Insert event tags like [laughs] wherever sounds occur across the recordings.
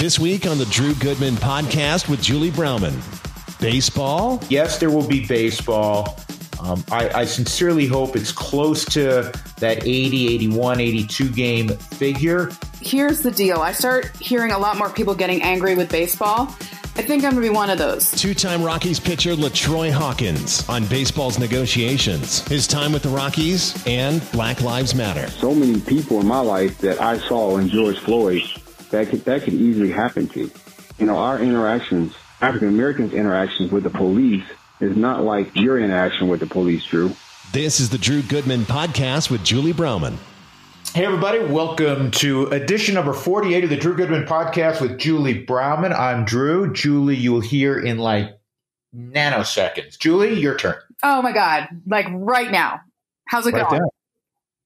This week on the Drew Goodman podcast with Julie Browman. Baseball? Yes, there will be baseball. Um, I, I, sincerely hope it's close to that 80, 81, 82 game figure. Here's the deal I start hearing a lot more people getting angry with baseball. I think I'm going to be one of those. Two time Rockies pitcher LaTroy Hawkins on baseball's negotiations, his time with the Rockies, and Black Lives Matter. So many people in my life that I saw in George Floyd that could, that could easily happen to. You You know, our interactions, African Americans' interactions with the police is not like your interaction with the police, Drew. This is the Drew Goodman podcast with Julie Browman. Hey, everybody, welcome to edition number 48 of the Drew Goodman podcast with Julie Browman. I'm Drew. Julie, you'll hear in like nanoseconds. Julie, your turn. Oh my God, like right now. How's it right going?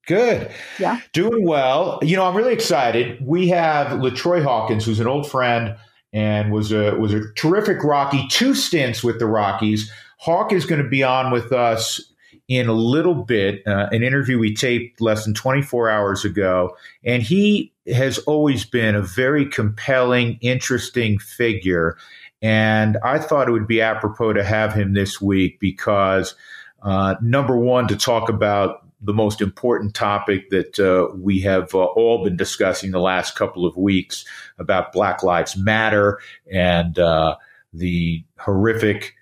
Good. Yeah. Doing well. You know, I'm really excited. We have LaTroy Hawkins, who's an old friend and was a was a terrific Rocky, two stints with the Rockies. Hawk is going to be on with us in a little bit, uh, an interview we taped less than 24 hours ago. And he has always been a very compelling, interesting figure. And I thought it would be apropos to have him this week because, uh, number one, to talk about the most important topic that uh, we have uh, all been discussing the last couple of weeks about Black Lives Matter and uh, the horrific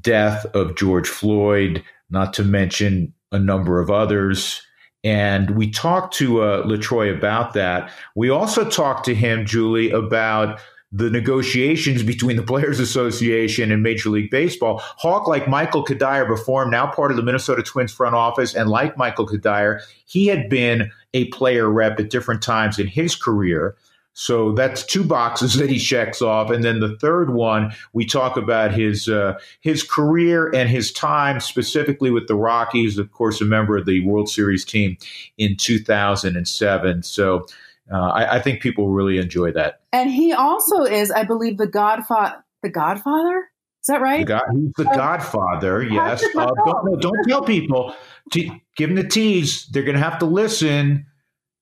death of George Floyd, not to mention a number of others. And we talked to uh, LaTroy about that. We also talked to him, Julie, about the negotiations between the Players Association and Major League Baseball. Hawk, like Michael Cuddyer before him, now part of the Minnesota Twins front office, and like Michael Cuddyer, he had been a player rep at different times in his career. So that's two boxes [laughs] that he checks off, and then the third one we talk about his uh, his career and his time specifically with the Rockies. Of course, a member of the World Series team in 2007. So uh, I, I, think people really enjoy that. And he also is, I believe, the Godfather. The Godfather. Is that right? The God, he's the uh, Godfather. Yes. Uh, don't, don't tell people. To, give them the tease. They're going to have to listen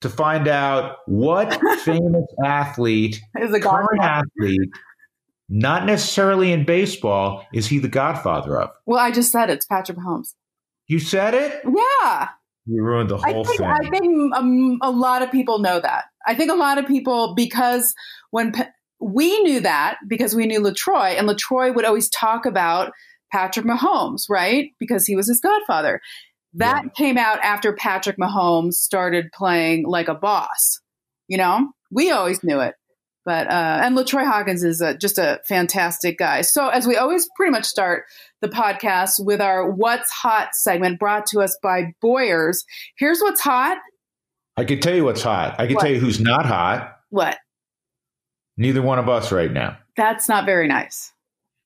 to find out what [laughs] famous athlete, is a current athlete, not necessarily in baseball, is he the Godfather of? Well, I just said it. it's Patrick Mahomes. You said it. Yeah. You ruined the whole I think, thing. I think um, a lot of people know that. I think a lot of people, because when we knew that, because we knew LaTroy, and LaTroy would always talk about Patrick Mahomes, right? Because he was his godfather. That yeah. came out after Patrick Mahomes started playing like a boss. You know, we always knew it. But uh, and LaTroy Hawkins is a, just a fantastic guy. So as we always pretty much start the podcast with our "What's Hot" segment, brought to us by Boyers. Here's what's hot. I can tell you what's hot. I can what? tell you who's not hot. What? Neither one of us right now. That's not very nice.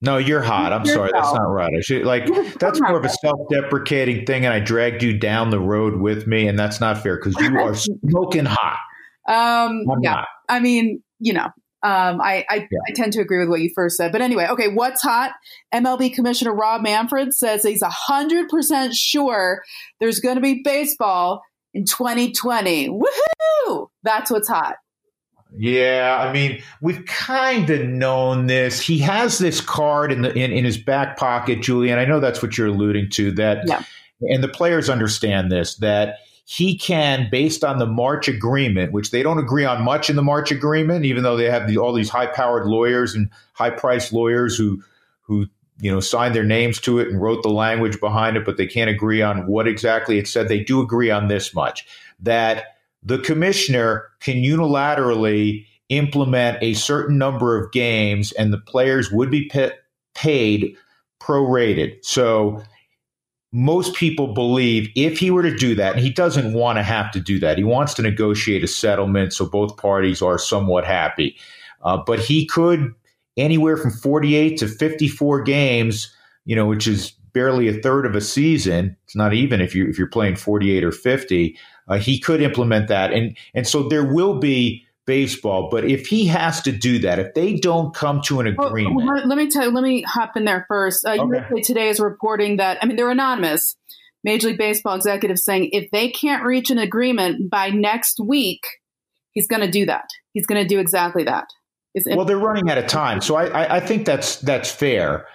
No, you're hot. I'm sorry. That's not right. I should like that's more of a self-deprecating thing, and I dragged you down the road with me, and that's not fair because you are [laughs] smoking hot. Um, I'm yeah. Not. I mean, you know, um, I I, yeah. I, tend to agree with what you first said, but anyway, okay. What's hot? MLB Commissioner Rob Manfred says he's hundred percent sure there's going to be baseball in 2020. Woohoo! That's what's hot. Yeah, I mean, we've kind of known this. He has this card in the in, in his back pocket, Julian. I know that's what you're alluding to. That, yeah. and the players understand this that he can, based on the March agreement, which they don't agree on much in the March agreement, even though they have the, all these high-powered lawyers and high-priced lawyers who who you know signed their names to it and wrote the language behind it, but they can't agree on what exactly it said. They do agree on this much that the commissioner can unilaterally implement a certain number of games, and the players would be paid prorated. So most people believe if he were to do that, and he doesn't want to have to do that, he wants to negotiate a settlement so both parties are somewhat happy. Uh, but he could anywhere from 48 to 54 games, you know, which is barely a third of a season. It's not even if you if you're playing 48 or 50. Uh, he could implement that, and and so there will be baseball. But if he has to do that, if they don't come to an agreement, well, let, let, me tell you. Let me hop in there first. Uh, okay. USA Today is reporting that. I mean, they're anonymous. Major League Baseball executives saying if they can't reach an agreement by next week, he's going to do that. He's going to do exactly that. well, they're running out of time, so I, I, I think that's that's fair.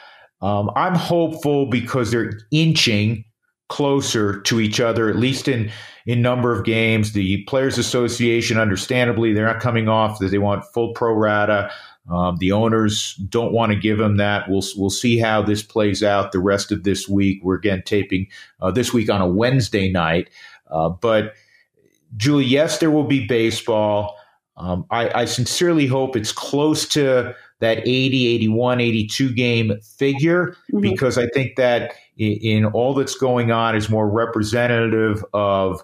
Um, I'm hopeful because they're inching closer to each other, at least in in number of games. The Players Association, understandably, they're not coming off that they want full pro rata. Um, the owners don't want to give them that. We'll we'll see how this plays out the rest of this week. We're again taping uh, this week on a Wednesday night, uh, but Julie, yes, there will be baseball. Um, I, I, sincerely hope it's close to that 80, 81, 82 game figure mm-hmm. because I think that in, in, all that's going on is more representative of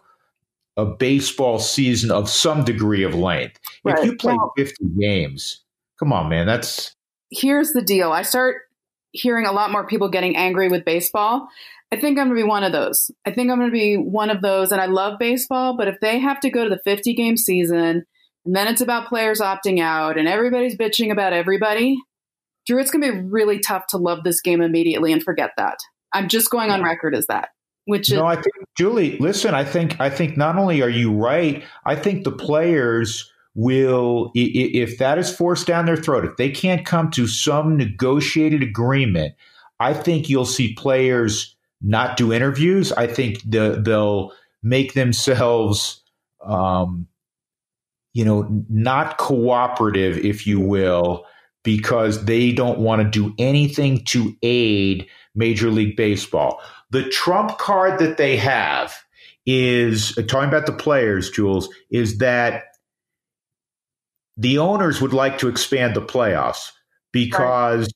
a baseball season of some degree of length. Right. If you play well, 50 games, come on, man, that's. Here's the deal I start hearing a lot more people getting angry with baseball. I think I'm going to be one of those. I think I'm going to be one of those. And I love baseball, but if they have to go to the 50 game season and then it's about players opting out and everybody's bitching about everybody, Drew, it's going to be really tough to love this game immediately and forget that. I'm just going on record as that. Which no, I think Julie, listen. I think I think not only are you right, I think the players will, if that is forced down their throat, if they can't come to some negotiated agreement, I think you'll see players not do interviews. I think the, they'll make themselves, um, you know, not cooperative, if you will, because they don't want to do anything to aid Major League Baseball. The trump card that they have is talking about the players, Jules, is that the owners would like to expand the playoffs because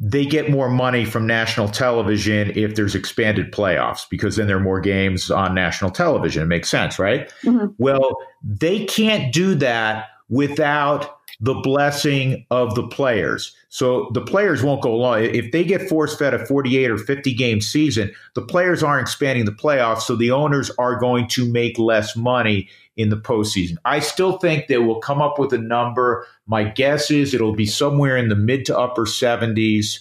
they get more money from national television if there's expanded playoffs because then there are more games on national television. It makes sense, right? Mm-hmm. Well, they can't do that without the blessing of the players. So the players won't go along. If they get force fed a 48 or 50 game season, the players aren't expanding the playoffs. So the owners are going to make less money in the postseason. I still think they will come up with a number. My guess is it'll be somewhere in the mid to upper 70s,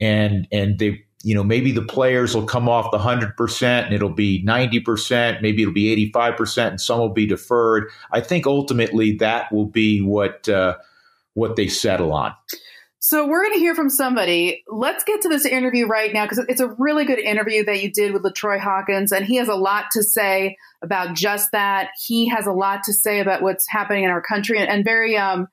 and and they you know maybe the players will come off the 100% and it'll be 90% maybe it'll be 85% and some will be deferred i think ultimately that will be what uh, what they settle on so we're going to hear from somebody. Let's get to this interview right now because it's a really good interview that you did with LaTroy Hawkins, and he has a lot to say about just that. He has a lot to say about what's happening in our country, and, and very um,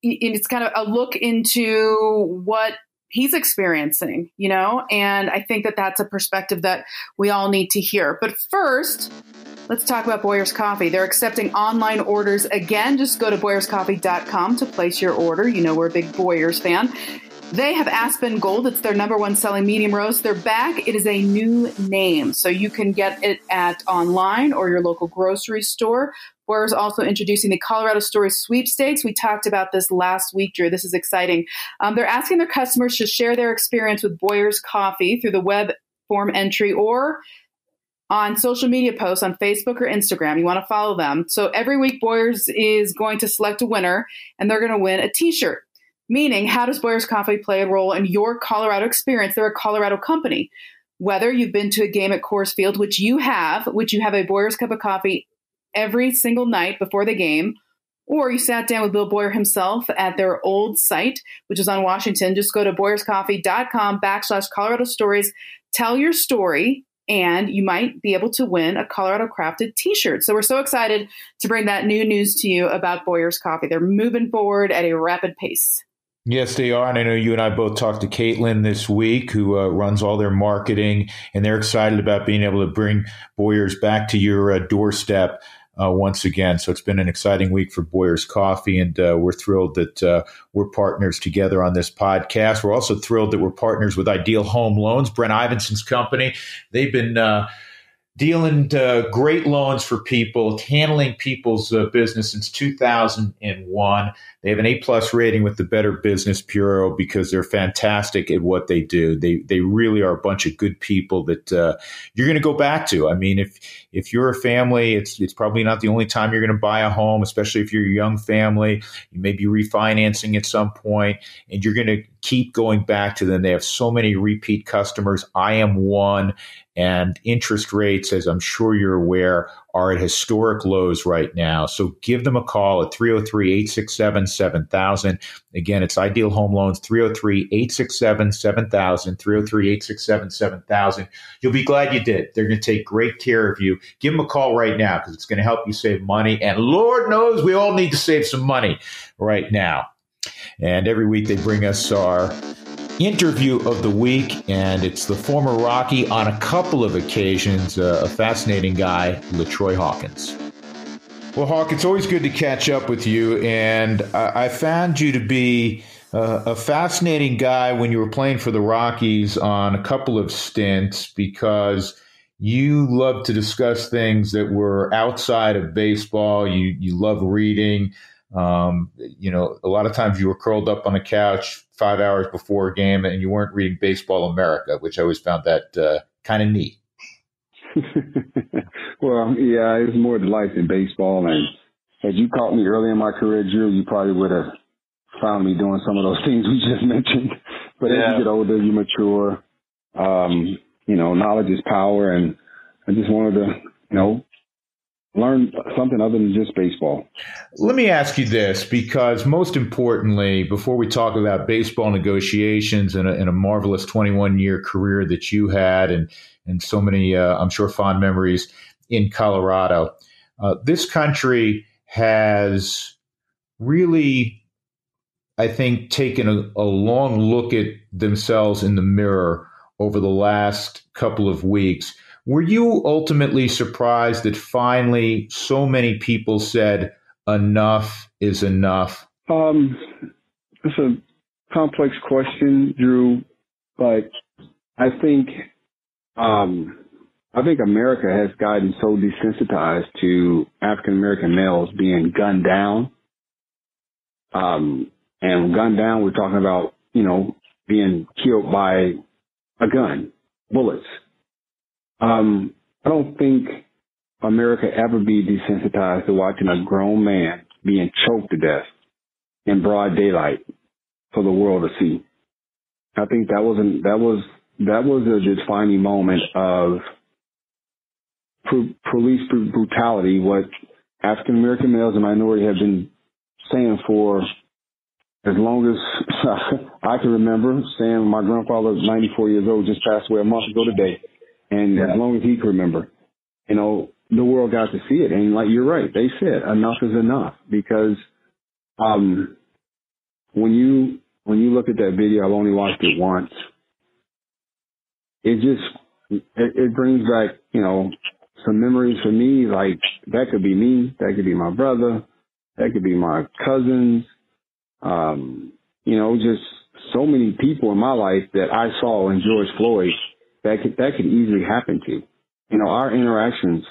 it's kind of a look into what he's experiencing, you know. And I think that that's a perspective that we all need to hear. But first. Let's talk about Boyer's Coffee. They're accepting online orders again. Just go to boyerscoffee.com to place your order. You know we're a big Boyers fan. They have Aspen Gold. It's their number one selling medium roast. They're back. It is a new name, so you can get it at online or your local grocery store. Boyer's also introducing the Colorado Story Sweepstakes. We talked about this last week, Drew. This is exciting. Um, they're asking their customers to share their experience with Boyer's Coffee through the web form entry or on social media posts on Facebook or Instagram. You want to follow them. So every week, Boyers is going to select a winner and they're going to win a t shirt. Meaning, how does Boyers Coffee play a role in your Colorado experience? They're a Colorado company. Whether you've been to a game at Coors Field, which you have, which you have a Boyers cup of coffee every single night before the game, or you sat down with Bill Boyer himself at their old site, which is on Washington, just go to boyerscoffee.com backslash Colorado Stories. Tell your story and you might be able to win a Colorado crafted t shirt. So we're so excited to bring that new news to you about Boyer's Coffee. They're moving forward at a rapid pace. Yes, they are. And I know you and I both talked to Caitlin this week, who uh, runs all their marketing, and they're excited about being able to bring Boyer's back to your uh, doorstep uh, once again. So it's been an exciting week for Boyer's Coffee, and uh, we're thrilled that uh, we're partners together on this podcast. We're also thrilled that we're partners with Ideal Home Loans, Brent Ivenson's company. They've been uh, dealing uh, great loans for people, handling people's uh, business since 2001. They have an A plus rating with the Better Business Bureau because they're fantastic at what they do. They they really are a bunch of good people that uh, you're going to go back to. I mean, if if you're a family, it's it's probably not the only time you're going to buy a home, especially if you're a young family. You may be refinancing at some point, and you're going to keep going back to them. They have so many repeat customers. I am one, and interest rates, as I'm sure you're aware, are at historic lows right now. So give them a call at 303 867 7000. Again, it's Ideal Home Loans 303 867 7000, 303 867 7000. You'll be glad you did. They're going to take great care of you. Give them a call right now because it's going to help you save money. And Lord knows we all need to save some money right now. And every week they bring us our interview of the week, and it's the former Rocky on a couple of occasions, uh, a fascinating guy, LaTroy Hawkins. Well, Hawk, it's always good to catch up with you, and I, I found you to be uh, a fascinating guy when you were playing for the Rockies on a couple of stints because you love to discuss things that were outside of baseball. You you love reading. Um, you know, a lot of times you were curled up on a couch five hours before a game and you weren't reading Baseball America, which I always found that uh, kind of neat. [laughs] well, yeah, it was more the life in baseball. And had you caught me early in my career, Drew, you probably would have found me doing some of those [laughs] things we just mentioned. But yeah. as you get older, you mature. Um, you know, knowledge is power. And I just wanted to, you know, learn something other than just baseball. Let me ask you this, because most importantly, before we talk about baseball negotiations and a, and a marvelous 21 year career that you had, and and so many, uh, I'm sure, fond memories in Colorado, uh, this country has really. I think taken a, a long look at themselves in the mirror over the last couple of weeks were you ultimately surprised that finally so many people said enough is enough? Um, it's a complex question, Drew, but I think um, I think America has gotten so desensitized to African American males being gunned down. Um, and gunned down, we're talking about, you know, being killed by a gun, bullets. Um, I don't think America ever be desensitized to watching a grown man being choked to death in broad daylight for the world to see. I think that was an, that was that was a defining moment of police brutality. What African American males and minority have been saying for as long as [laughs] I can remember. Saying my grandfather, 94 years old, just passed away a month ago today. And as long as he can remember, you know, the world got to see it. And like you're right, they said enough is enough because um when you when you look at that video, I've only watched it once. It just it, it brings back, you know, some memories for me. Like that could be me, that could be my brother, that could be my cousins. Um, you know, just so many people in my life that I saw in George Floyd that could, that could easily happen to. You You know, our interactions,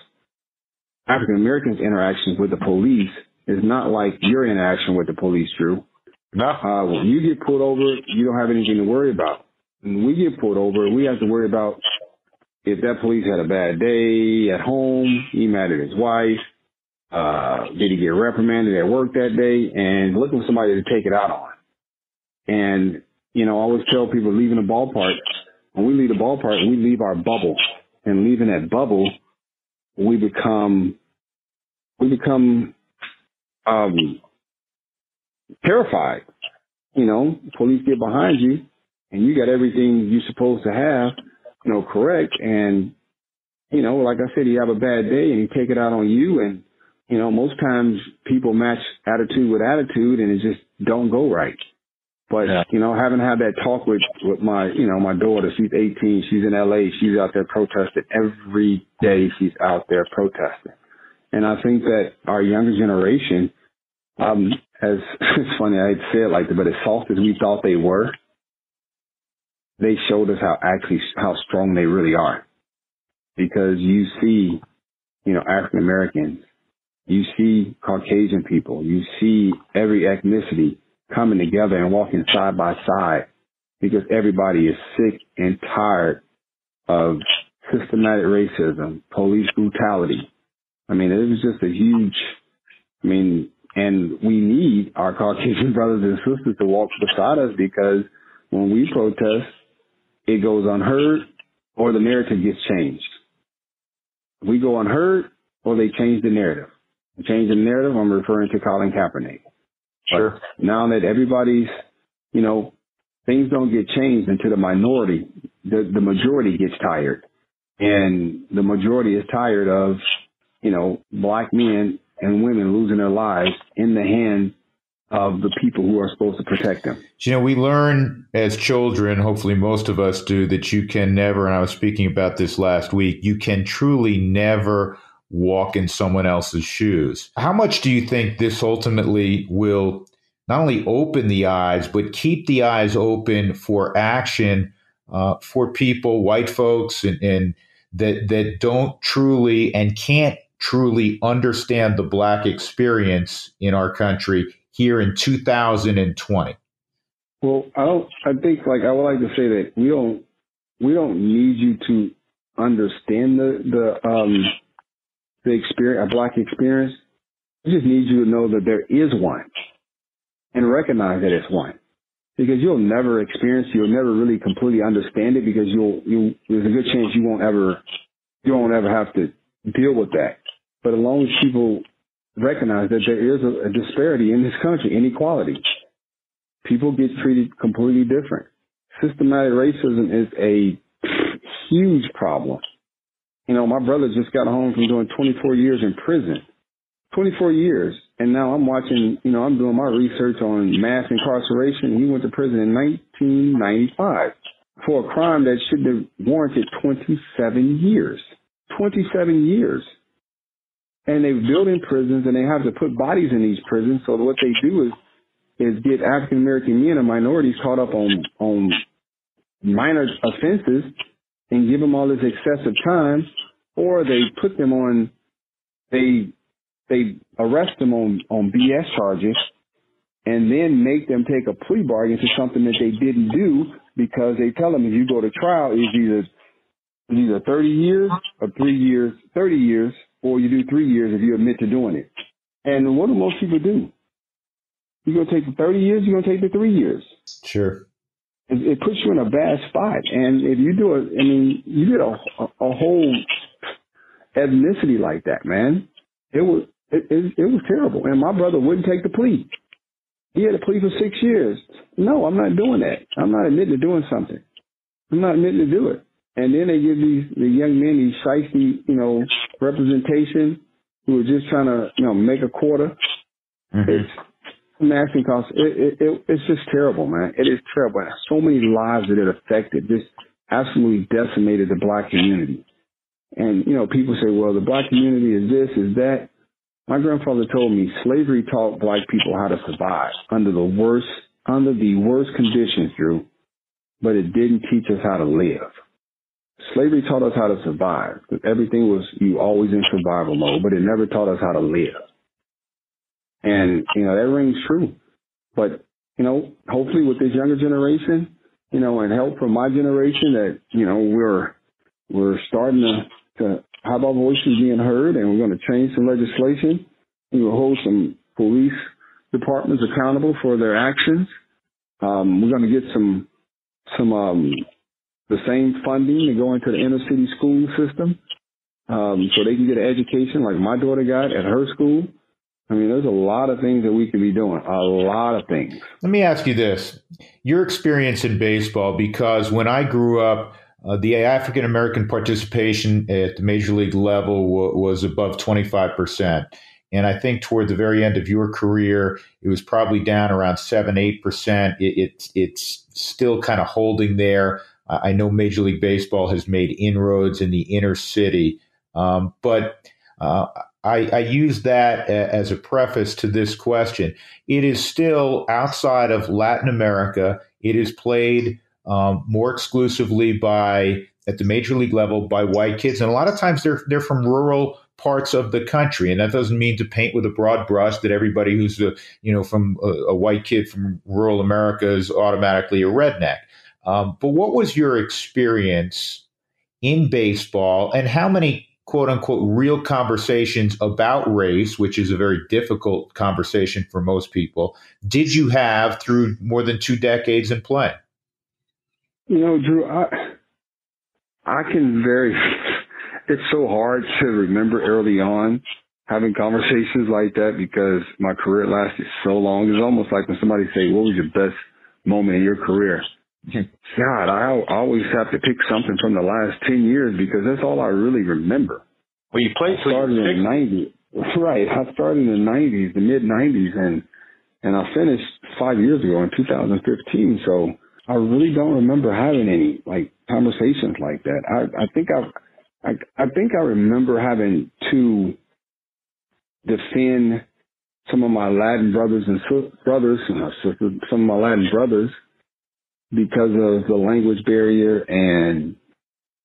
African Americans' interactions with the police is not like your interaction with the police, Drew. No. Uh, when you get pulled over, you don't have anything to worry about. When we get pulled over, we have to worry about if that police had a bad day at home, he mad at his wife, uh, did he get reprimanded at work that day, and looking for somebody to take it out on. And, you know, I always tell people leaving the ballpark, when we leave the ballpark, we leave our bubble, and leaving that bubble, we become we become um, terrified. You know, police get behind you, and you got everything you're supposed to have, you know, correct. And you know, like I said, you have a bad day, and you take it out on you. And you know, most times people match attitude with attitude, and it just don't go right. But yeah. you know, having had that talk with with my you know my daughter, she's 18, she's in LA, she's out there protesting every day. She's out there protesting, and I think that our younger generation, um, as [laughs] it's funny I'd say it like that, but as soft as we thought they were, they showed us how actually how strong they really are, because you see, you know, African Americans, you see Caucasian people, you see every ethnicity coming together and walking side by side because everybody is sick and tired of systematic racism, police brutality. I mean, it was just a huge, I mean, and we need our [laughs] Caucasian brothers and sisters to walk beside us because when we protest, it goes unheard or the narrative gets changed. We go unheard, or they change the narrative. Change the narrative. I'm referring to Colin Kaepernick. Sure. But now that everybody's, you know, things don't get changed until the minority, the, the majority gets tired. And the majority is tired of, you know, black men and women losing their lives in the hands of the people who are supposed to protect them. You know, we learn as children, hopefully most of us do, that you can never, and I was speaking about this last week, you can truly never walk in someone else's shoes. How much do you think this ultimately will not only open the eyes, but keep the eyes open for action uh, for people, white folks, and, and that that don't truly and can't truly understand the black experience in our country here in 2020? Well, I don't. I think like I would like to say that we don't we don't need you to understand the the um the experience a black experience. We just need you to know that there is one and recognize that it's one. Because you'll never experience, you'll never really completely understand it because you'll, you, there's a good chance you won't ever, you won't ever have to deal with that. But as long as people recognize that there is a, a disparity in this country, inequality, people get treated completely different. Systematic racism is a huge problem. You know, my brother just got home from doing 24 years in prison. 24 years. And now I'm watching, you know, I'm doing my research on mass incarceration. He went to prison in 1995 for a crime that should have warranted 27 years. 27 years. And they've built in prisons and they have to put bodies in these prisons. So what they do is, is get African American men and minorities caught up on, on minor offenses and give them all this excessive time or they put them on, they they arrest them on, on BS charges and then make them take a plea bargain to something that they didn't do because they tell them if you go to trial, it's either, it's either 30 years or three years, 30 years, or you do three years if you admit to doing it. And what do most people do? You're to take the 30 years, you're to take the three years. Sure. It, it puts you in a bad spot. And if you do it, I mean, you did a, a, a whole ethnicity like that, man. It was, it, it, it was terrible. And my brother wouldn't take the plea. He had a plea for six years. No, I'm not doing that. I'm not admitting to doing something. I'm not admitting to do it. And then they give these the young men these shiesty, you know, representation who are just trying to, you know, make a quarter. Mm-hmm. It's Asking because it, it, it, it's just terrible, man. It is terrible. So many lives that it affected, just absolutely decimated the black community. And you know, people say, well, the black community is this, is that. My grandfather told me slavery taught black people how to survive under the worst, under the worst conditions, Drew, but it didn't teach us how to live. Slavery taught us how to survive everything was you always in survival mode, but it never taught us how to live. And, you know, that rings true. But, you know, hopefully with this younger generation, you know, and help from my generation that, you know, we're, we're starting to, to have our voices being heard, and we're going to change some legislation. We will hold some police departments accountable for their actions. Um, we're going to get some some um, the same funding to go into the inner city school system, um, so they can get an education like my daughter got at her school. I mean, there's a lot of things that we could be doing. A lot of things. Let me ask you this: your experience in baseball, because when I grew up uh, the African American participation at the major league level w- was above 25%. And I think toward the very end of your career, it was probably down around 7 8%. It, it, it's still kind of holding there. I know Major League Baseball has made inroads in the inner city. Um, but uh, I, I, use that as a preface to this question. It is still outside of Latin America. It is played um, more exclusively by at the major league level by white kids, and a lot of times they're they're from rural parts of the country, and that doesn't mean to paint with a broad brush that everybody who's a you know from a, a white kid from rural America is automatically a redneck. Um, but what was your experience in baseball, and how many quote unquote real conversations about race, which is a very difficult conversation for most people, did you have through more than two decades in play? You know, Drew, I I can very it's so hard to remember early on having conversations like that because my career lasted so long. It's almost like when somebody say, "What was your best moment in your career?" God, I, always have to pick something from the last ten years because that's all I really remember. Well, you played I started in the '90s, right? I started in the '90s, the mid '90s, and and I finished five years ago in 2015. So I really don't remember having any like conversations like that. I I think I I, I think I remember having to defend some of my Latin brothers and brothers, sisters, some of my Latin brothers, because of the language barrier and,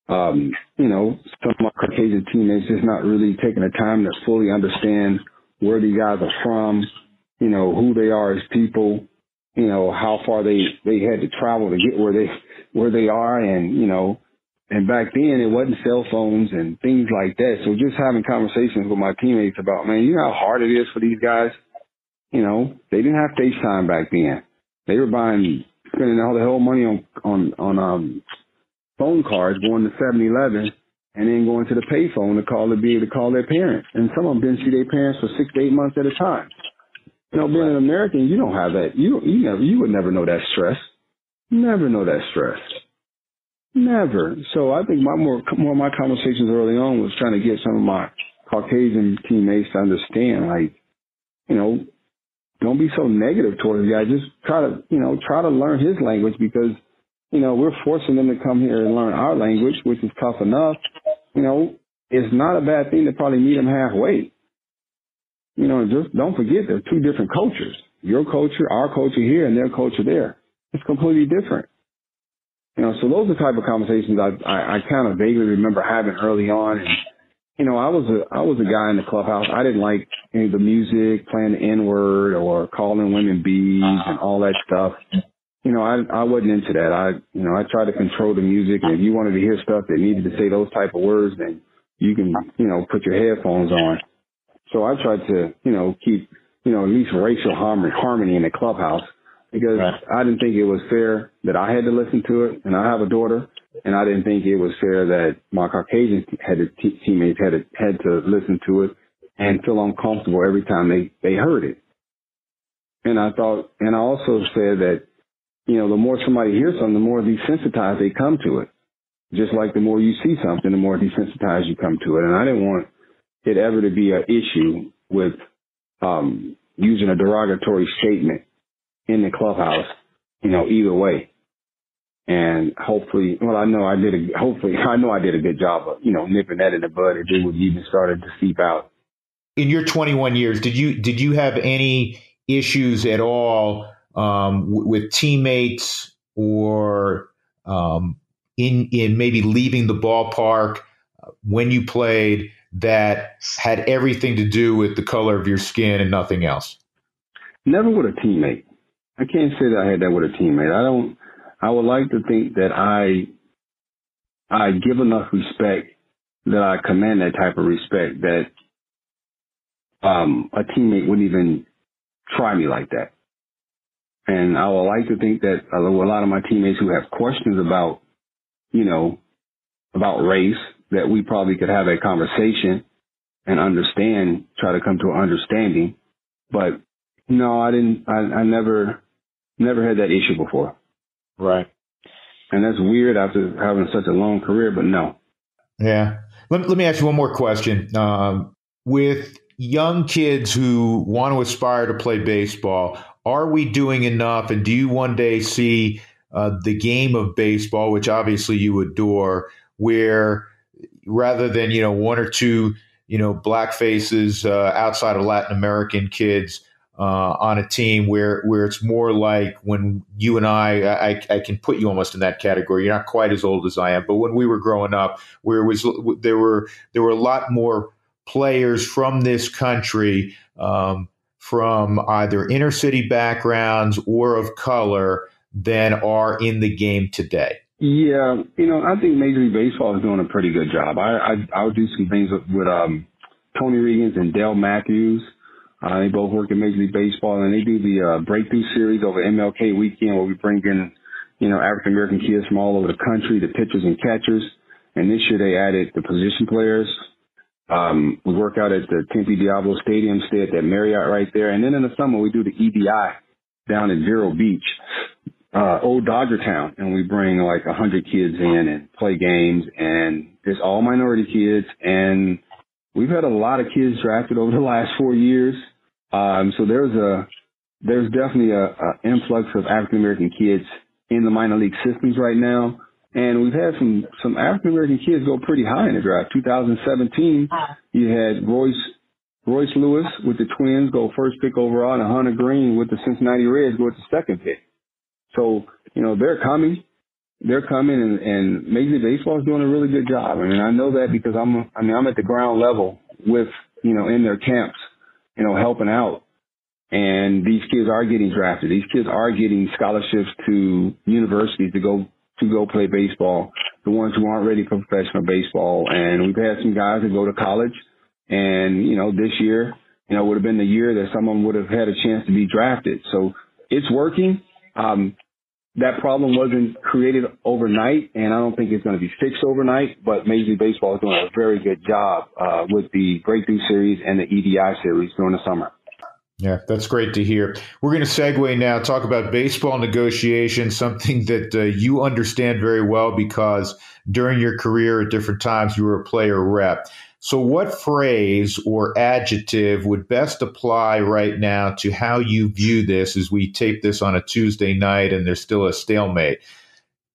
um, you know, some of my Caucasian teammates just not really taking the time to fully understand where these guys are from, you know, who they are as people, you know, how far they, they had to travel to get where they, where they are and, you know, and back then it wasn't cell phones and things like that. So just having conversations with my teammates about, man, you know how hard it is for these guys? You know, they didn't have FaceTime back then. They were buying, spending all the whole money on, on, on, um, phone cards, going to 7-Eleven and then going to the payphone to call to be able to call their parents. And some of them didn't see their parents for six to eight months at a time. You know, being an American, you don't have that. You, you never, you would never know that stress. Never know that stress. Never. So I think my more more of my conversations early on was trying to get some of my Caucasian teammates to understand, like, you know, don't be so negative towards the guy. Just try to, you know, try to learn his language because, you know, we're forcing them to come here and learn our language, which is tough enough. You know, it's not a bad thing to probably meet them halfway. You know, just don't forget they're two different cultures. Your culture, our culture here, and their culture there. It's completely different. You know, so those are the type of conversations I, I, I kind of vaguely remember having early on. And, you know, I was a, I was a guy in the clubhouse. I didn't like any of the music, playing the N word or calling women bees and all that stuff. You know, I, I wasn't into that. I, you know, I tried to control the music. And if you wanted to hear stuff that needed to say those type of words, then you can, you know, put your headphones on. So I tried to, you know, keep, you know, at least racial harmony, harmony in the clubhouse because right. I didn't think it was fair that I had to listen to it, and I have a daughter, and I didn't think it was fair that my Caucasian had to, teammates had to, had to listen to it and feel uncomfortable every time they they heard it. And I thought, and I also said that, you know, the more somebody hears something, the more desensitized they come to it. Just like the more you see something, the more desensitized you come to it. And I didn't want it ever to be an issue with um, using a derogatory statement in the clubhouse, you know, either way. And hopefully, well, I know I did a, hopefully, [laughs] I know I did a good job of, you know, nipping that in the bud if it was even started to seep out. In your 21 years, did you, did you have any issues at all um, w- with teammates or um, in, in maybe leaving the ballpark uh, when you played that had everything to do with the color of your skin and nothing else? Never with a teammate. I can't say that I had that with a teammate. I don't. I would like to think that I I give enough respect that I command that type of respect that um, a teammate wouldn't even try me like that. And I would like to think that a lot of my teammates who have questions about, you know, about race, that we probably could have a conversation and understand, try to come to an understanding. But no, I didn't. I, I never. Never had that issue before. Right. And that's weird after having such a long career, but no. Yeah. Let, let me ask you one more question. Um, with young kids who want to aspire to play baseball, are we doing enough? And do you one day see uh, the game of baseball, which obviously you adore, where rather than you know one or two you know black faces uh, outside of Latin American kids, uh, on a team where where it's more like when you and I, I, I can put you almost in that category. You're not quite as old as I am, but when we were growing up, where was there were there were a lot more players from this country, um, from either inner city backgrounds or of color, than are in the game today. Yeah, you know, I think Major League Baseball is doing a pretty good job. I I, I'll do some things with, with um, Tony Reagins and Del Matthews. Uh, they both work in Major League Baseball, and they do the uh, Breakthrough Series over MLK weekend, where we bring in, you know, African American kids from all over the country, the pitchers and catchers, And this year they added the position players. Um, we work out at the Tempe Diablo Stadium, stay at that Marriott right there. And then in the summer we do the EDI down at Vero Beach, uh, old Dodger Town. And we bring like a hundred kids in and play games and it's all minority kids. And we've had a lot of kids drafted over the last four years. Um, so there's a, there's definitely a, a influx of African American kids in the minor league systems right now. And we've had some, some African American kids go pretty high in the draft. 2017, you had Royce, Royce Lewis with the Twins go first pick overall and Hunter Greene with the Cincinnati Reds go with the second pick. So, you know, they're coming. They're coming and, and Major League Baseball is doing a really good job. I mean, I know that because I'm, I mean, I'm at the ground level with, you know, in their camps, you know, helping out and these kids are getting drafted. These kids are getting scholarships to universities to go to go play baseball. The ones who aren't ready for professional baseball, and we've had some guys that go to college. And you know, this year, you know, would have been the year that someone would have had a chance to be drafted. So it's working. Um, that problem wasn't created overnight, and I don't think it's going to be fixed overnight. But Major League Baseball is doing a very good job uh, with the Breakthrough Series and the EDI Series during the summer. Yeah, that's great to hear. We're going to segue now, talk about baseball negotiations, something that uh, you understand very well because during your career at different times you were a player rep. So, what phrase or adjective would best apply right now to how you view this as we tape this on a Tuesday night and there's still a stalemate?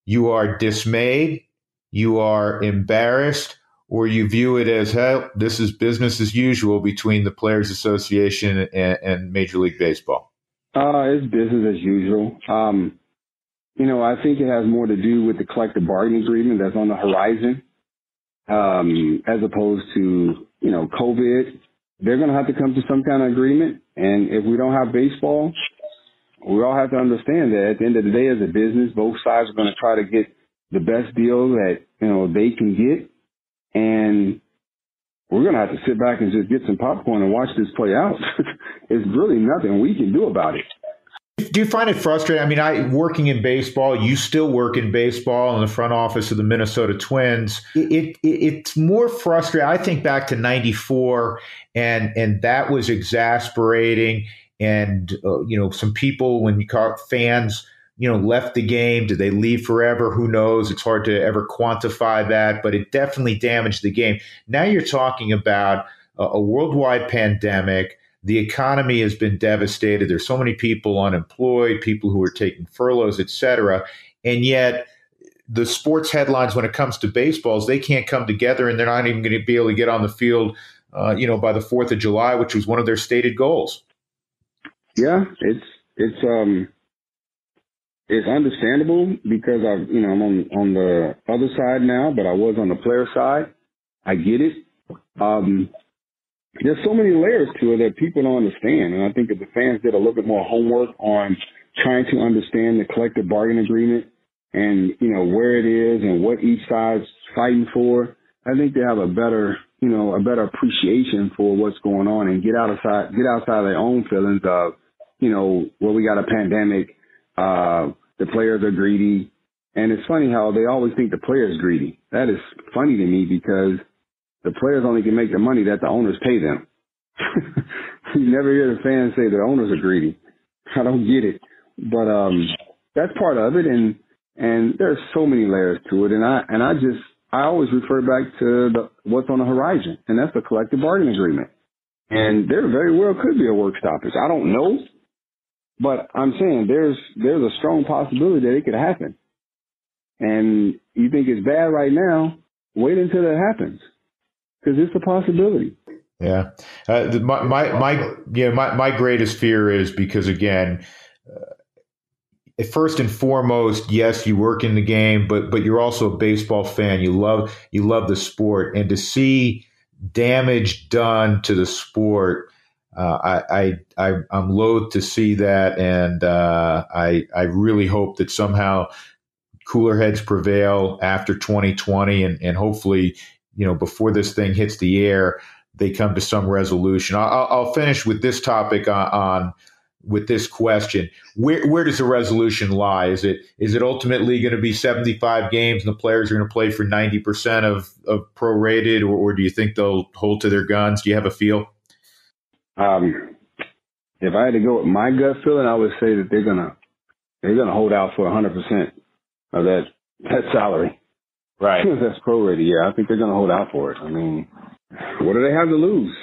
You are dismayed, you are embarrassed, or you view it as, hey, this is business as usual between the Players Association and, and Major League Baseball? Uh, it's business as usual. Um, you know, I think it has more to do with the collective bargaining agreement that's on the horizon, um, as opposed to, you know, COVID. They're going to have to come to some kind of agreement. And if we don't have baseball, we all have to understand that at the end of the day, as a business, both sides are going to try to get the best deal that, you know, they can get and we're going to have to sit back and just get some popcorn and watch this play out. [laughs] It's really nothing we can do about it. Do you find it frustrating? I mean, I working in baseball, you still work in baseball in the front office of the Minnesota Twins. It, it, it's more frustrating. I think back to '94, and and that was exasperating. And uh, you know, some people when you call fans you know, left the game? Did they leave forever? Who knows? It's hard to ever quantify that, but it definitely damaged the game. Now you're talking about a, a worldwide pandemic. The economy has been devastated. There's so many people unemployed, people who are taking furloughs, et cetera. And yet, the sports headlines when it comes to baseballs, they can't come together and they're not even going to be able to get on the field, uh, you know, by the 4th of July, which was one of their stated goals. Yeah, it's, it's, um, it's understandable because I've, you know, I'm on on the other side now, but I was on the player side. I get it. Um, there's so many layers to it that people don't understand, and I think if the fans did a little bit more homework on trying to understand the collective bargaining agreement and you know where it is and what each side's fighting for, I think they have a better, you know, a better appreciation for what's going on and get outside, get outside their own feelings of, you know, well, we got a pandemic uh, the players are greedy. And it's funny how they always think the player's greedy. That is funny to me because the players only can make the money that the owners pay them. [laughs] you never hear the fans say the owners are greedy. I don't get it. But um that's part of it and and there's so many layers to it and I and I just I always refer back to the what's on the horizon and that's the collective bargaining agreement. And there very well could be a work stoppage. I don't know. But I'm saying there's there's a strong possibility that it could happen. And you think it's bad right now? Wait until it happens, because it's a possibility. Yeah, uh, my my yeah my my greatest fear is because again. Uh, first and foremost, yes, you work in the game, but but you're also a baseball fan. You love you love the sport, and to see damage done to the sport uh, I, I, I am loath to see that, and uh, I I really hope that somehow cooler heads prevail after 2020, and and hopefully you know before this thing hits the air, they come to some resolution. I'll, I'll finish with this topic on, on with this question. Where where does the resolution lie? Is it is it ultimately going to be 75 games and the players are going to play for 90% of, of prorated, or, or do you think they'll hold to their guns? Do you have a feel? Um, if I had to go with my gut feeling, I would say that they're gonna they're gonna hold out for 100 percent of that that salary. Right. That's prorated. Yeah, I think they're gonna hold out for it. I mean, what do they have to lose?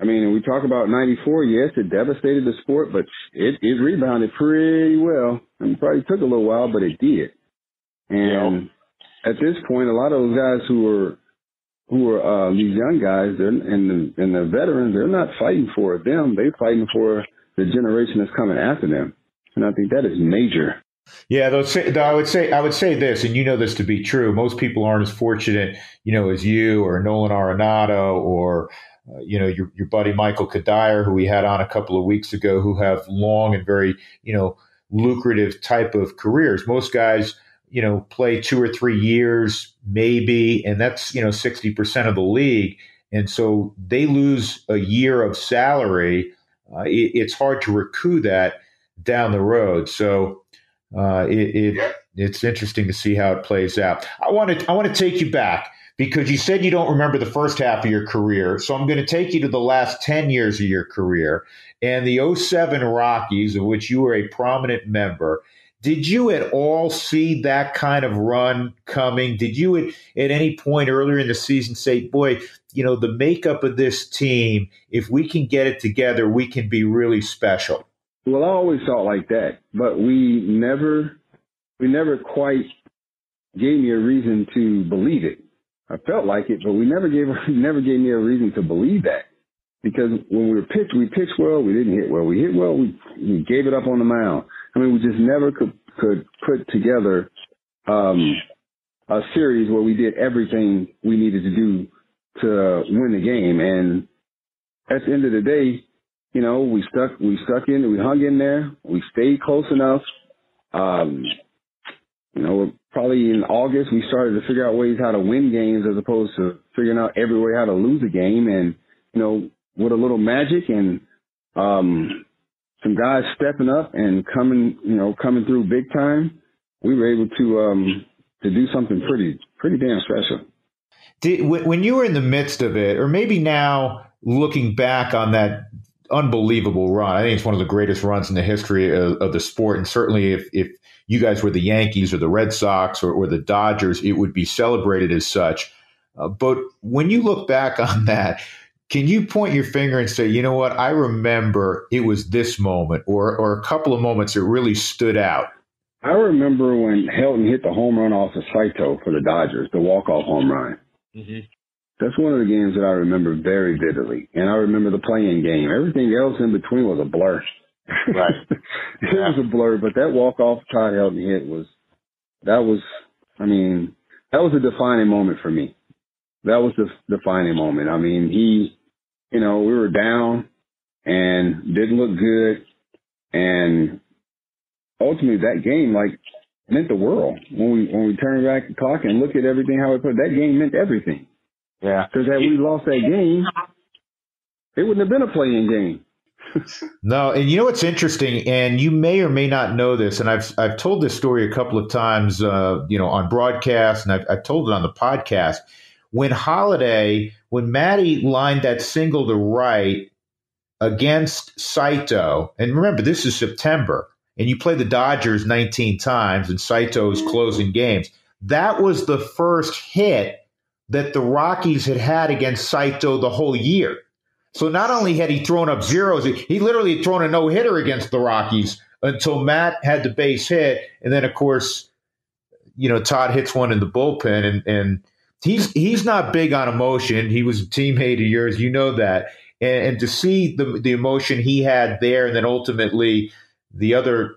I mean, we talk about 94. Yes, it devastated the sport, but it, it rebounded pretty well. It probably took a little while, but it did. And yeah. at this point, a lot of those guys who are who are uh, these young guys, they're and the and the veterans, they're not fighting for them. They're fighting for the generation that's coming after them. And I think that is major. Yeah, though, I would say I would say this, and you know this to be true. Most people aren't as fortunate, you know, as you or Nolan Arenado or uh, you know your your buddy Michael Cuddyer, who we had on a couple of weeks ago, who have long and very you know lucrative type of careers. Most guys, you know, play two or three years maybe, and that's you know sixty percent of the league, and so they lose a year of salary. Uh, it, it's hard to recoup that down the road. So uh, it, it, it's interesting to see how it plays out. I want to I want to take you back because you said you don't remember the first half of your career. So I'm going to take you to the last 10 years of your career and the 07 Rockies, of which you were a prominent member. Did you at all see that kind of run coming? Did you at, at any point earlier in the season say, boy, you know, the makeup of this team, if we can get it together, we can be really special? Well, I always thought like that, but we never, we never quite gave me a reason to believe it. I felt like it, but we never gave [laughs] never gave me a reason to believe that. Because when we were pitched, we pitched well. We didn't hit well. We hit well. We, we gave it up on the mound. I mean, we just never could could put together um, a series where we did everything we needed to do to win the game. And at the end of the day, you know, we stuck we stuck in, we hung in there, we stayed close enough. Um, you know, probably in August we started to figure out ways how to win games as opposed to figuring out every way how to lose a game. And you know, with a little magic and um, some guys stepping up and coming, you know, coming through big time, we were able to um, to do something pretty pretty damn special. Did, when you were in the midst of it, or maybe now looking back on that unbelievable run. I think it's one of the greatest runs in the history of, of the sport. And certainly, if, if you guys were the Yankees or the Red Sox or, or the Dodgers, it would be celebrated as such. Uh, but when you look back on that, can you point your finger and say, you know what, I remember it was this moment or, or a couple of moments that really stood out? I remember when Helton hit the home run off of Saito for the Dodgers, the walk-off home run. Mm-hmm. That's one of the games that I remember very vividly. And I remember the play-in game. Everything else in between was a blur. Right. [laughs] it yeah. was a blur, but that walk off Todd Helton hit was that was I mean, that was a defining moment for me. That was the defining moment. I mean, he you know, we were down and didn't look good and ultimately that game like meant the world. When we when we turn back the clock and look at everything how we put that game meant everything. Yeah. Because had we lost that game, it wouldn't have been a play-in game. [laughs] no, and you know what's interesting, and you may or may not know this, and I've I've told this story a couple of times, uh, you know, on broadcast, and I've, I've told it on the podcast. When Holliday, when Maddie lined that single to right against Saito, and remember this is September, and you play the Dodgers 19 times, and Saito's closing games. That was the first hit that the Rockies had had against Saito the whole year. So not only had he thrown up zeros, he literally had thrown a no hitter against the Rockies until Matt had the base hit, and then of course, you know Todd hits one in the bullpen, and and he's he's not big on emotion. He was a teammate of yours, you know that, and, and to see the the emotion he had there, and then ultimately the other,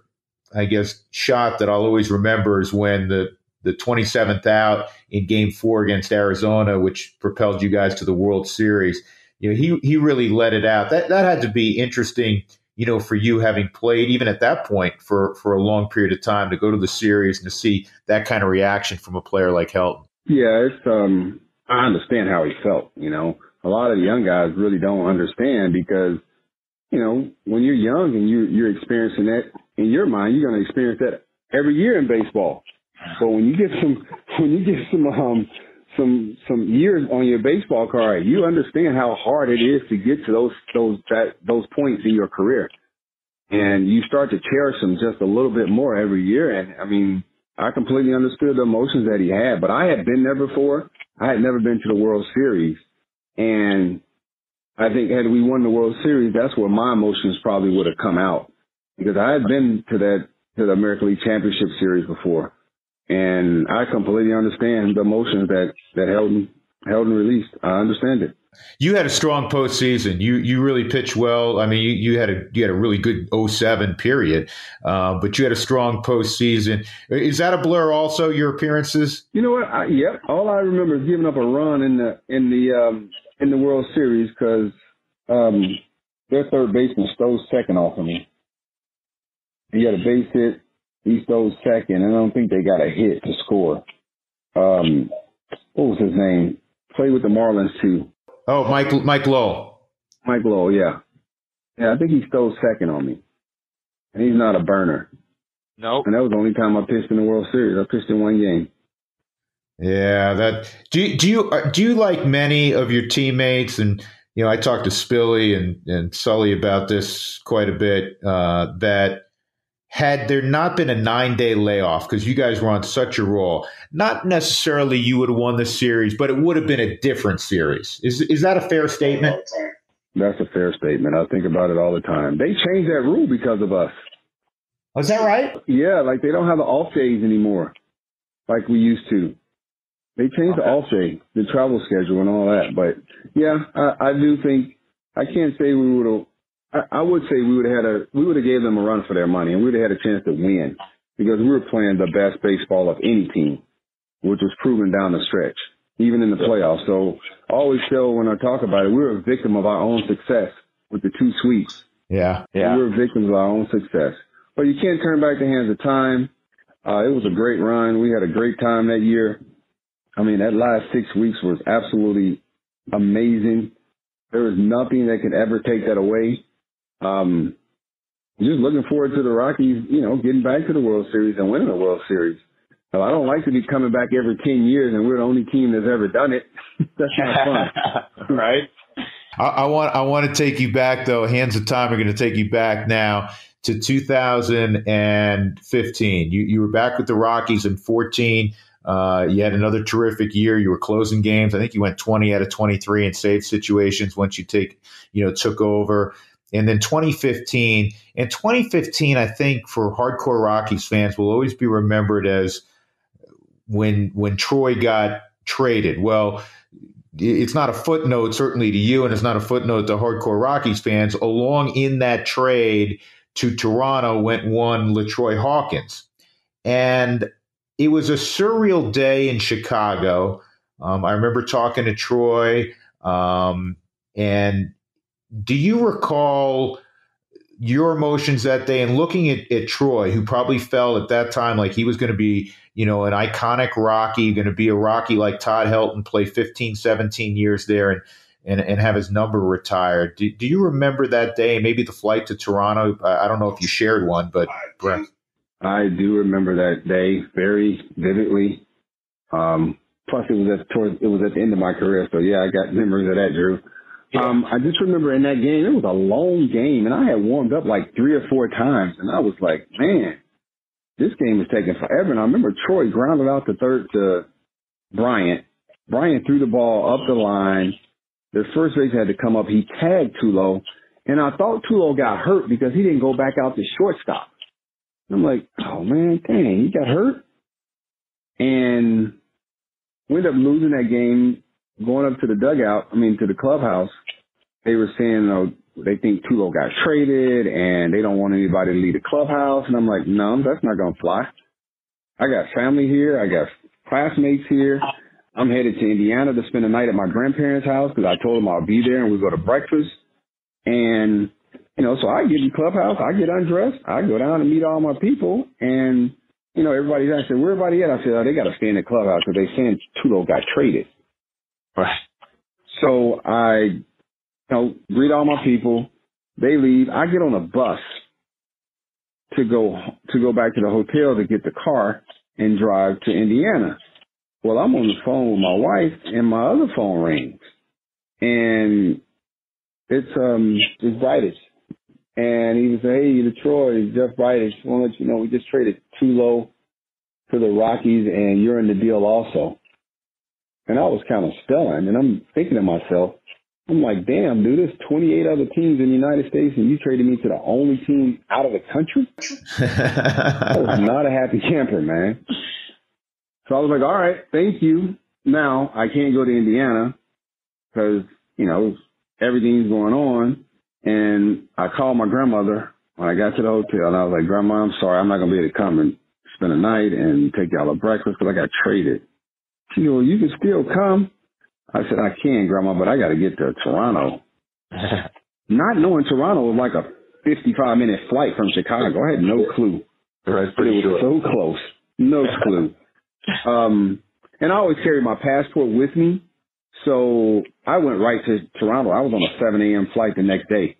I guess, shot that I'll always remember is when the the 27th out in game four against Arizona, which propelled you guys to the World Series. You know, he, he really let it out. That, that had to be interesting, you know, for you having played even at that point for, for a long period of time to go to the series and to see that kind of reaction from a player like Helton. Yeah, it's, um, I understand how he felt, you know, a lot of the young guys really don't understand because, you know, when you're young and you you're experiencing that in your mind, you're going to experience that every year in baseball. But when you get some when you get some um some some years on your baseball card, you understand how hard it is to get to those those that those points in your career, and you start to cherish them just a little bit more every year. And I mean, I completely understood the emotions that he had, but I had been there before. I had never been to the World Series, and I think had we won the World Series, that's where my emotions probably would have come out because I had been to that to the American League Championship Series before. And I completely understand the emotions that, that Helton, Helton released. I understand it. You had a strong postseason. You you really pitched well. I mean, you, you had a you had a really good 07 period, uh, but you had a strong postseason. Is that a blur? Also, your appearances? You know what? I, yep. All I remember is giving up a run in the in the um, in the World Series because um, their third baseman stole second off of me. He had a base hit he stole second, and I don't think they got a hit to score. Um, what was his name? Played with the Marlins too. Oh, Mike Mike Lowell. Mike Lowell, yeah, yeah. I think he stole second on me, and he's not a burner. No. Nope. And that was the only time I pitched in the World Series. I pitched in one game. Yeah, that. Do you, do you uh, do you like many of your teammates and you know I talked to Spilly and and Sully about this quite a bit uh, that had there not been a nine day layoff, because you guys were on such a roll, not necessarily you would have won the series, but it would have been a different series. Is is that a fair statement? That's a fair statement. I think about it all the time. They changed that rule because of us. Oh, is that right? Yeah, like they don't have the off days anymore, like we used to. They changed okay. the off day, the travel schedule, and all that. But yeah, I, I do think I can't say we would have I, I would say we would have had a we would have gave them a run for their money, and we would have had a chance to win because we were playing the best baseball of any team, which was proven down the stretch, even in the playoffs. So I always tell when I talk about it, we were a victim of our own success with the two sweeps. Yeah, yeah. We were victims of our own success, but you can't turn back the hands of time. Uh, it was a great run. We had a great time that year. I mean, that last six weeks was absolutely amazing. There was nothing that could ever take that away. Um, just looking forward to the Rockies, you know, getting back to the World Series and winning the World Series. So I don't like to be coming back every 10 years and we're the only team that's ever done it. [laughs] that's not fun. [laughs] right? I, I, want I want to take you back though. Hands of time are going to take you back now to 2015. You you were back with the Rockies in 14. Uh, you had another terrific year. You were closing games. I think you went 20 out of 23 in save situations once you take you know took over. And then 2015, and 2015, I think for hardcore Rockies fans will always be remembered as when when Troy got traded. Well, it's not a footnote certainly to you, and it's not a footnote to hardcore Rockies fans. Along in that trade to Toronto went one LaTroy Hawkins, and it was a surreal day in Chicago. Um, I remember talking to Troy, um, and do you recall your emotions that day and looking at, at Troy, who probably felt at that time like he was going to be, you know, an iconic Rocky, going to be a Rocky like Todd Helton, play 15, 17 years there and, and, and have his number retired. Do, do you remember that day? Maybe the flight to Toronto? I don't know if you shared one, but. I do remember that day very vividly. Um, plus, it was at towards, it was at the end of my career, so yeah, I got memories of that, Drew. Um, I just remember in that game, it was a long game, and I had warmed up like three or four times, and I was like, man, this game is taking forever. And I remember Troy grounded out the third to Bryant. Bryant threw the ball up the line. The first base had to come up. He tagged Tulo, and I thought Tulo got hurt because he didn't go back out to shortstop. I'm like, oh man, dang, he got hurt. And we ended up losing that game going up to the dugout, I mean, to the clubhouse, they were saying, you know, they think Tulo got traded and they don't want anybody to leave the clubhouse. And I'm like, no, that's not going to fly. I got family here. I got classmates here. I'm headed to Indiana to spend the night at my grandparents' house because I told them I'll be there and we go to breakfast. And, you know, so I get in the clubhouse, I get undressed, I go down and meet all my people. And, you know, everybody's I said, where everybody at? I said, oh, they got to stay in the clubhouse because they saying Tulo got traded. Right. So I, you know, greet all my people. They leave. I get on a bus to go to go back to the hotel to get the car and drive to Indiana. Well, I'm on the phone with my wife, and my other phone rings, and it's um it's Bridich, and he was hey LaTroy, Jeff Bridich. Want to let you know we just traded Tulo to the Rockies, and you're in the deal also. And I was kind of stunned, and I'm thinking to myself, I'm like, damn, dude, there's 28 other teams in the United States, and you traded me to the only team out of the country. [laughs] I was not a happy camper, man. So I was like, all right, thank you. Now I can't go to Indiana because you know everything's going on. And I called my grandmother when I got to the hotel, and I was like, Grandma, I'm sorry, I'm not gonna be able to come and spend the night and take y'all a breakfast because I got traded. She goes, well, you can still come. I said, I can, Grandma, but I got to get to Toronto. [laughs] Not knowing Toronto was like a 55 minute flight from Chicago. I had no clue. Right, but it was sure. so close. No [laughs] clue. um, and I always carry my passport with me. So I went right to Toronto. I was on a 7 a.m. flight the next day.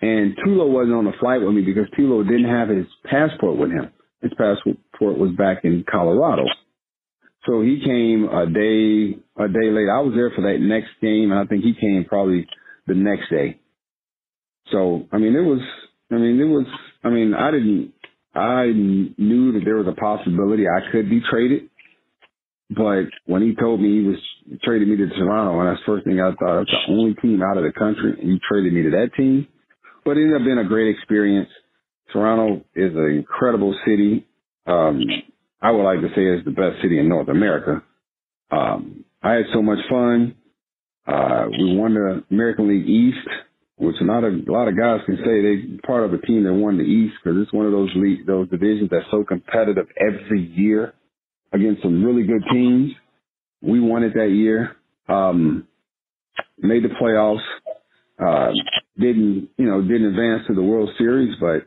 And Tulo wasn't on the flight with me because Tulo didn't have his passport with him. His passport was back in Colorado. So he came a day a day late. I was there for that next game, and I think he came probably the next day. So I mean, it was. I mean, it was. I mean, I didn't. I knew that there was a possibility I could be traded, but when he told me he was trading me to Toronto, and that's the first thing I thought, it's the only team out of the country, and you traded me to that team. But it ended up being a great experience. Toronto is an incredible city. Um, I would like to say it's the best city in North America. Um, I had so much fun. Uh, we won the American League East, which not a, a lot of guys can say they part of a team that won the East because it's one of those league, those divisions that's so competitive every year against some really good teams. We won it that year. Um, made the playoffs. Uh, didn't you know didn't advance to the World Series, but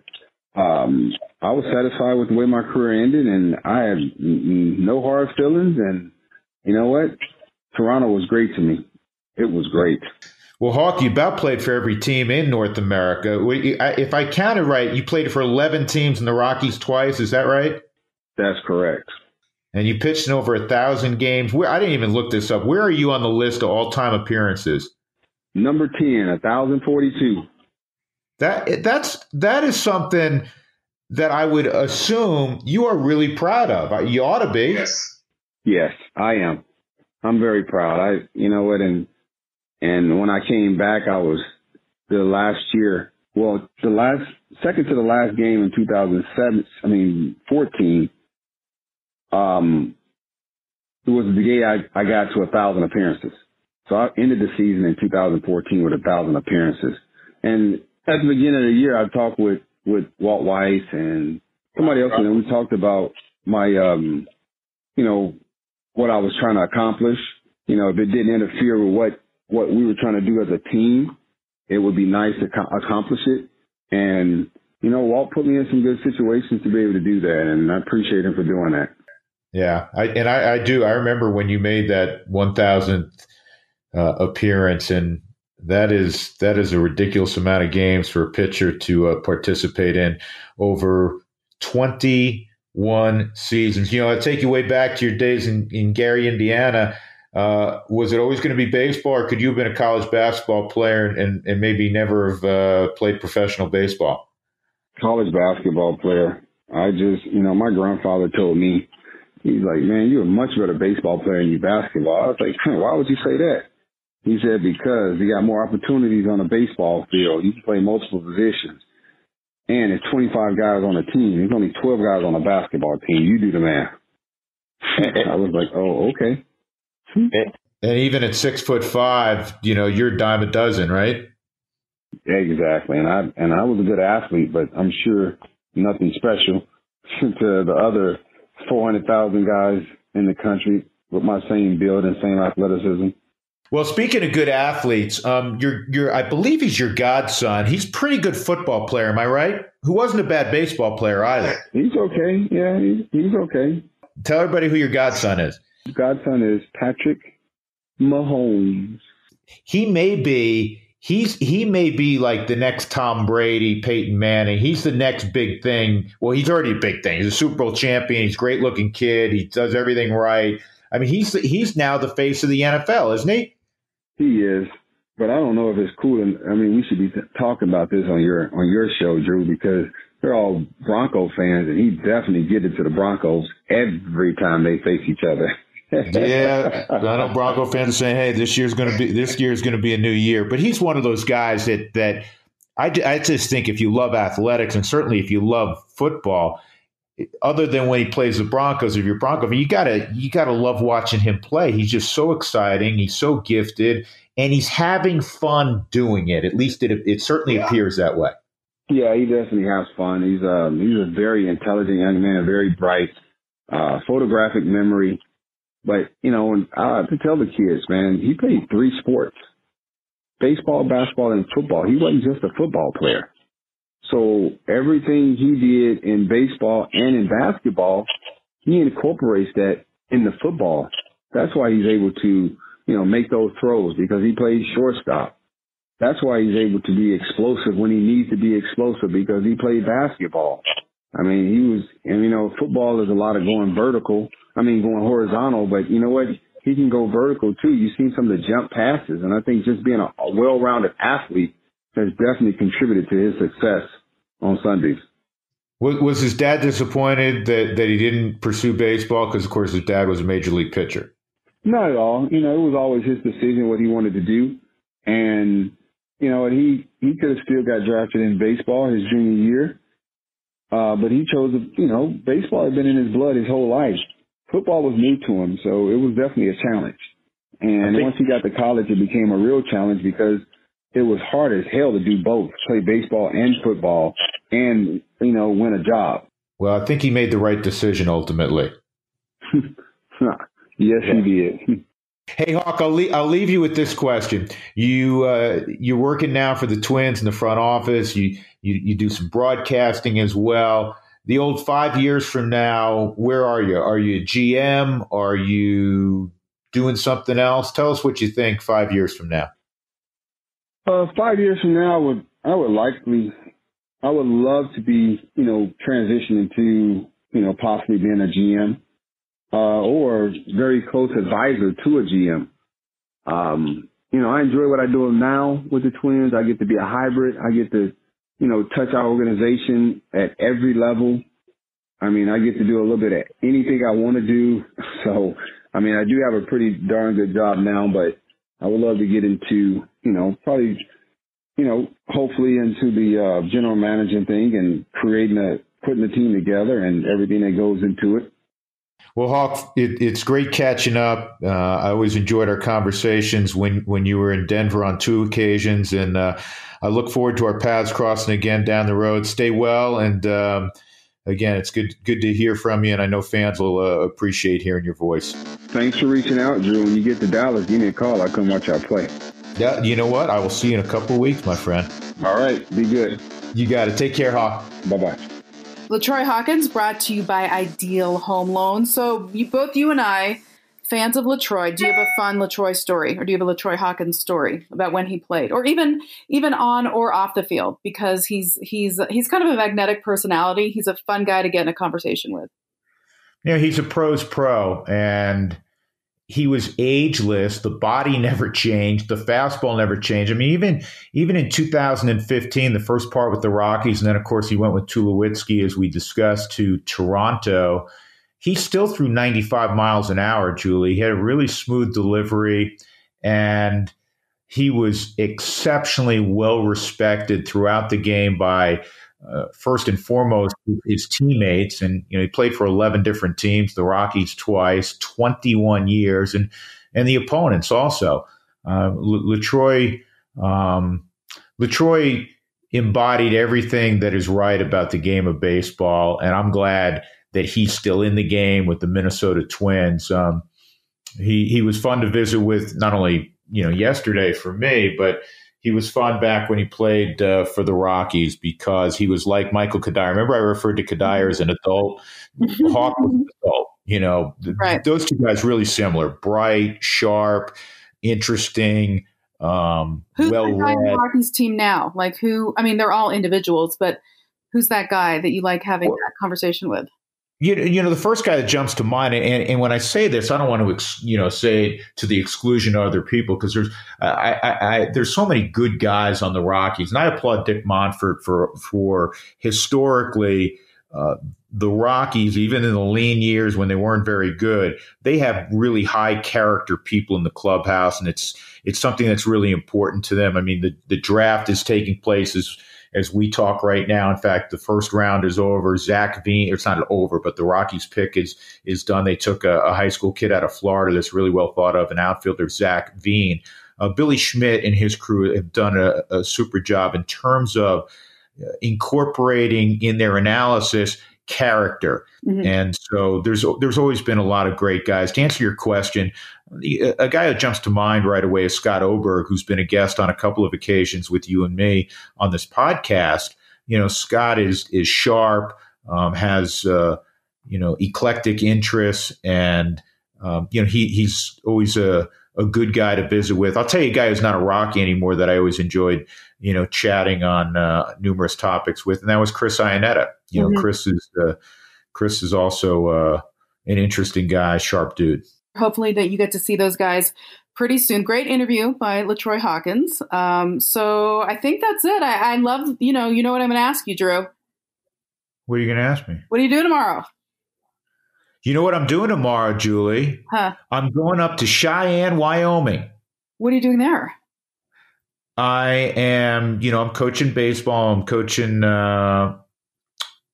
um, I was satisfied with the way my career ended, and I have no hard feelings. And you know what? Toronto was great to me. It was great. Well, Hawk, you about played for every team in North America. If I counted right, you played for 11 teams in the Rockies twice. Is that right? That's correct. And you pitched in over a thousand games. Where I didn't even look this up. Where are you on the list of all-time appearances? Number 10, 1042. That that's that is something that I would assume you are really proud of. You ought to be. Yes. Yes, I am. I'm very proud. I, you know what, and and when I came back, I was the last year. Well, the last second to the last game in 2007. I mean 14. Um, it was the day I I got to a thousand appearances. So I ended the season in 2014 with a thousand appearances. And at the beginning of the year, I talked with with Walt Weiss and somebody else, and we talked about my, um, you know, what I was trying to accomplish. You know, if it didn't interfere with what what we were trying to do as a team, it would be nice to co- accomplish it. And you know, Walt put me in some good situations to be able to do that, and I appreciate him for doing that. Yeah, I, and I, I do. I remember when you made that one thousandth uh, appearance, and that is that is a ridiculous amount of games for a pitcher to uh, participate in over 21 seasons. You know, I take you way back to your days in, in Gary, Indiana. Uh, was it always going to be baseball, or could you have been a college basketball player and, and maybe never have uh, played professional baseball? College basketball player. I just, you know, my grandfather told me, he's like, man, you're a much better baseball player than you basketball. I was like, why would you say that? He said because you got more opportunities on a baseball field. You can play multiple positions. And it's 25 guys on a team. There's only 12 guys on a basketball team. You do the math. [laughs] I was like, oh, okay. And even at six foot five, you know, you're a dime a dozen, right? Exactly. And I and I was a good athlete, but I'm sure nothing special [laughs] to the other 400,000 guys in the country with my same build and same athleticism. Well, speaking of good athletes, um, your your I believe he's your godson. He's a pretty good football player, am I right? Who wasn't a bad baseball player either. He's okay. Yeah, he's, he's okay. Tell everybody who your godson is. Godson is Patrick Mahomes. He may be he's he may be like the next Tom Brady, Peyton Manning. He's the next big thing. Well, he's already a big thing. He's a Super Bowl champion. He's a great looking kid. He does everything right. I mean, he's he's now the face of the NFL, isn't he? He is, but I don't know if it's cool. And I mean, we should be talking about this on your on your show, Drew, because they're all Bronco fans, and he definitely get it to the Broncos every time they face each other. yeah, I know Bronco fans are saying, "Hey, this year's going to be this year's going to be a new year." But he's one of those guys that that I, I just think if you love athletics and certainly if you love football, other than when he plays the Broncos, if you're Bronco, you gotta you gotta love watching him play. He's just so exciting. He's so gifted, and he's having fun doing it. At least it it certainly yeah. appears that way. Yeah, he definitely has fun. He's um he's a very intelligent young man, very bright, uh, photographic memory. But, you know, and I have to tell the kids, man, he played three sports. Baseball, basketball, and football. He wasn't just a football player. So everything he did in baseball and in basketball, he incorporates that in the football. That's why he's able to, you know, make those throws because he plays shortstop. That's why he's able to be explosive when he needs to be explosive because he played basketball. I mean, he was, and you know, football is a lot of going vertical. I mean, going horizontal, but you know what? He can go vertical too. You've seen some of the jump passes, and I think just being a, a well-rounded athlete has definitely contributed to his success on Sundays. Was, was his dad disappointed that, that he didn't pursue baseball? Because, of course, his dad was a major league pitcher. Not at all. You know, it was always his decision what he wanted to do. And, you know, he, he could have still got drafted in baseball his junior year. Uh, but he chose, you know, baseball had been in his blood his whole life. Football was new to him, so it was definitely a challenge. And think, once he got to college, it became a real challenge because it was hard as hell to do both, play baseball and football, and you know, win a job. Well, I think he made the right decision ultimately. [laughs] yes, he did. [laughs] Hey Hawk, I'll leave, I'll leave you with this question. You uh, you're working now for the Twins in the front office. You you you do some broadcasting as well. The old five years from now, where are you? Are you a GM? Are you doing something else? Tell us what you think five years from now. Uh, five years from now, I would I would likely I would love to be you know transitioning to you know possibly being a GM uh, or very close advisor to a GM. Um, you know, I enjoy what I do now with the Twins. I get to be a hybrid. I get to, you know, touch our organization at every level. I mean, I get to do a little bit of anything I want to do. [laughs] So, I mean, I do have a pretty darn good job now, but I would love to get into, you know, probably, you know, hopefully into the uh, general managing thing and creating a, putting the team together and everything that goes into it. Well, Hawk, it, it's great catching up. Uh, I always enjoyed our conversations when, when you were in Denver on two occasions, and uh, I look forward to our paths crossing again down the road. Stay well, and um, again, it's good good to hear from you, and I know fans will uh, appreciate hearing your voice. Thanks for reaching out, Drew. When you get to Dallas, give me a call. I'll come watch our play. Yeah, you know what? I will see you in a couple of weeks, my friend. All right, be good. You got it. Take care, Hawk. Bye bye. LaTroy Hawkins brought to you by Ideal Home Loans. So you, both you and I, fans of LaTroy, do you have a fun LaTroy story, or do you have a LaTroy Hawkins story about when he played, or even even on or off the field? Because he's he's he's kind of a magnetic personality. He's a fun guy to get in a conversation with. Yeah, he's a pros pro, and he was ageless. The body never changed. The fastball never changed. I mean, even even in 2015, the first part with the Rockies, and then of course he went with Tulowitzki, as we discussed, to Toronto. He still threw 95 miles an hour. Julie, he had a really smooth delivery, and he was exceptionally well respected throughout the game by uh, first and foremost his teammates, and you know he played for eleven different teams, the Rockies twice, twenty one years, and and the opponents also. Uh, LaTroy um, LaTroy embodied everything that is right about the game of baseball, and I'm glad that he's still in the game with the Minnesota Twins. Um, he he was fun to visit with, not only you know yesterday for me, but he was fun back when he played uh, for the Rockies because he was like Michael Cuddyer. Remember, I referred to Cuddyer as an adult. Hawk was an adult. You know, right. those two guys really similar, bright, sharp, interesting, um, Who's well the guy on the read. Rockies team now? Like who? I mean, they're all individuals, but who's that guy that you like having Well- that conversation with? You, you know, the first guy that jumps to mind, and, and when I say this, I don't want to, ex, you know, say to the exclusion of other people because there's, I, I, I, there's so many good guys on the Rockies, and I applaud Dick Monfort for, for historically, uh, the Rockies, even in the lean years when they weren't very good, they have really high character people in the clubhouse, and it's, it's something that's really important to them. I mean, the, the draft is taking place as, as we talk right now. In fact, the first round is over. Zach Veen, it's not over, but the Rockies pick is is done. They took a, a high school kid out of Florida that's really well thought of, an outfielder, Zach Veen. Uh, Billy Schmidt and his crew have done a, a super job in terms of uh, incorporating in their analysis character. Mhm. And so there's there's always been a lot of great guys. To answer your question, a guy that jumps to mind right away is Scott Oberg, who's been a guest on a couple of occasions with you and me on this podcast. You know, Scott is is sharp, um, has uh, you know eclectic interests, and um, you know he he's always a a good guy to visit with. I'll tell you a guy who's not a Rocky anymore that I always enjoyed, you know, chatting on uh, numerous topics with, and that was Chris Iannetta. You know, Mhm. Chris is uh, Chris is also uh, an interesting guy, sharp dude. Hopefully that you get to see those guys pretty soon. Great interview by LaTroy Hawkins. Um, so I think that's it. I, I love, you know, you know what I'm going to ask you, Drew. What are you going to ask me? What are you doing tomorrow? You know what I'm doing tomorrow, Julie? Huh? I'm going up to Cheyenne, Wyoming. What are you doing there? I am, you know, I'm coaching baseball. I'm coaching uh,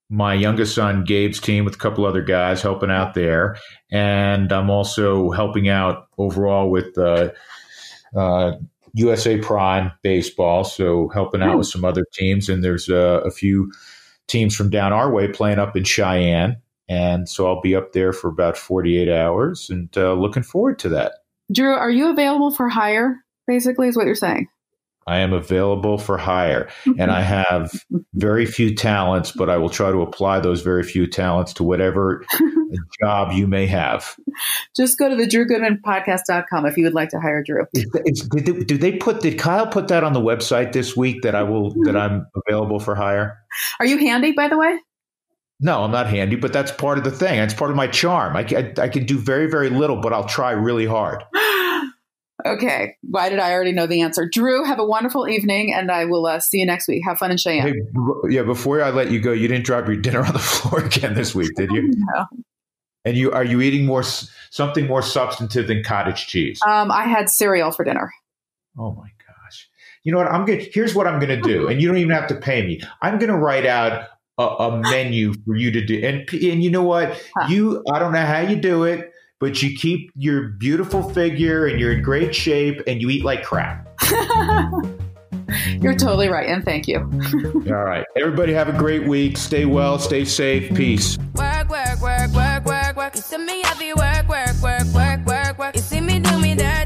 my youngest son Gabe's team with a couple other guys helping out there, and I'm also helping out overall with uh, uh, USA Prime baseball. So helping out with some other teams, and there's uh, a few teams from down our way playing up in Cheyenne, and so I'll be up there for about 48 hours, and uh, looking forward to that. Drew, are you available for hire? Basically, is what you're saying. I am available for hire, mm-hmm. and I have mm-hmm. very few talents, but I will try to apply those very few talents to whatever [laughs] job you may have. Just go to the drewgoodmanpodcast.com if you would like to hire Drew. Is, is, did, they, did they put? Did Kyle put that on the website this week that I will that mm-hmm. I'm available for hire? Are you handy, by the way? No, I'm not handy, but that's part of the thing. That's part of my charm. I, can- I, I can do very very little, but I'll try really hard. [gasps] okay. Why did I already know the answer? Drew, have a wonderful evening, and I will uh, see you next week. Have fun in Cheyenne. Hey, yeah. Before I let you go, you didn't drop your dinner [laughs] on the floor again this week, did you? [laughs] No. And you are you eating more something more substantive than cottage cheese? Um, I had cereal for dinner. Oh my gosh! You know what? I'm going. to Here's what I'm going to do, and you don't even have to pay me. I'm going to write out a, a menu for you to do, and and you know what? You I don't know how you do it, but you keep your beautiful figure and you're in great shape, and you eat like crap. [laughs] You're totally right, and thank you. [laughs] All right, everybody, have a great week. Stay well, stay safe. Peace. Work, work, work, work, work, work. You see me heavy work, work, work, work, work, work. You see me do me dirty.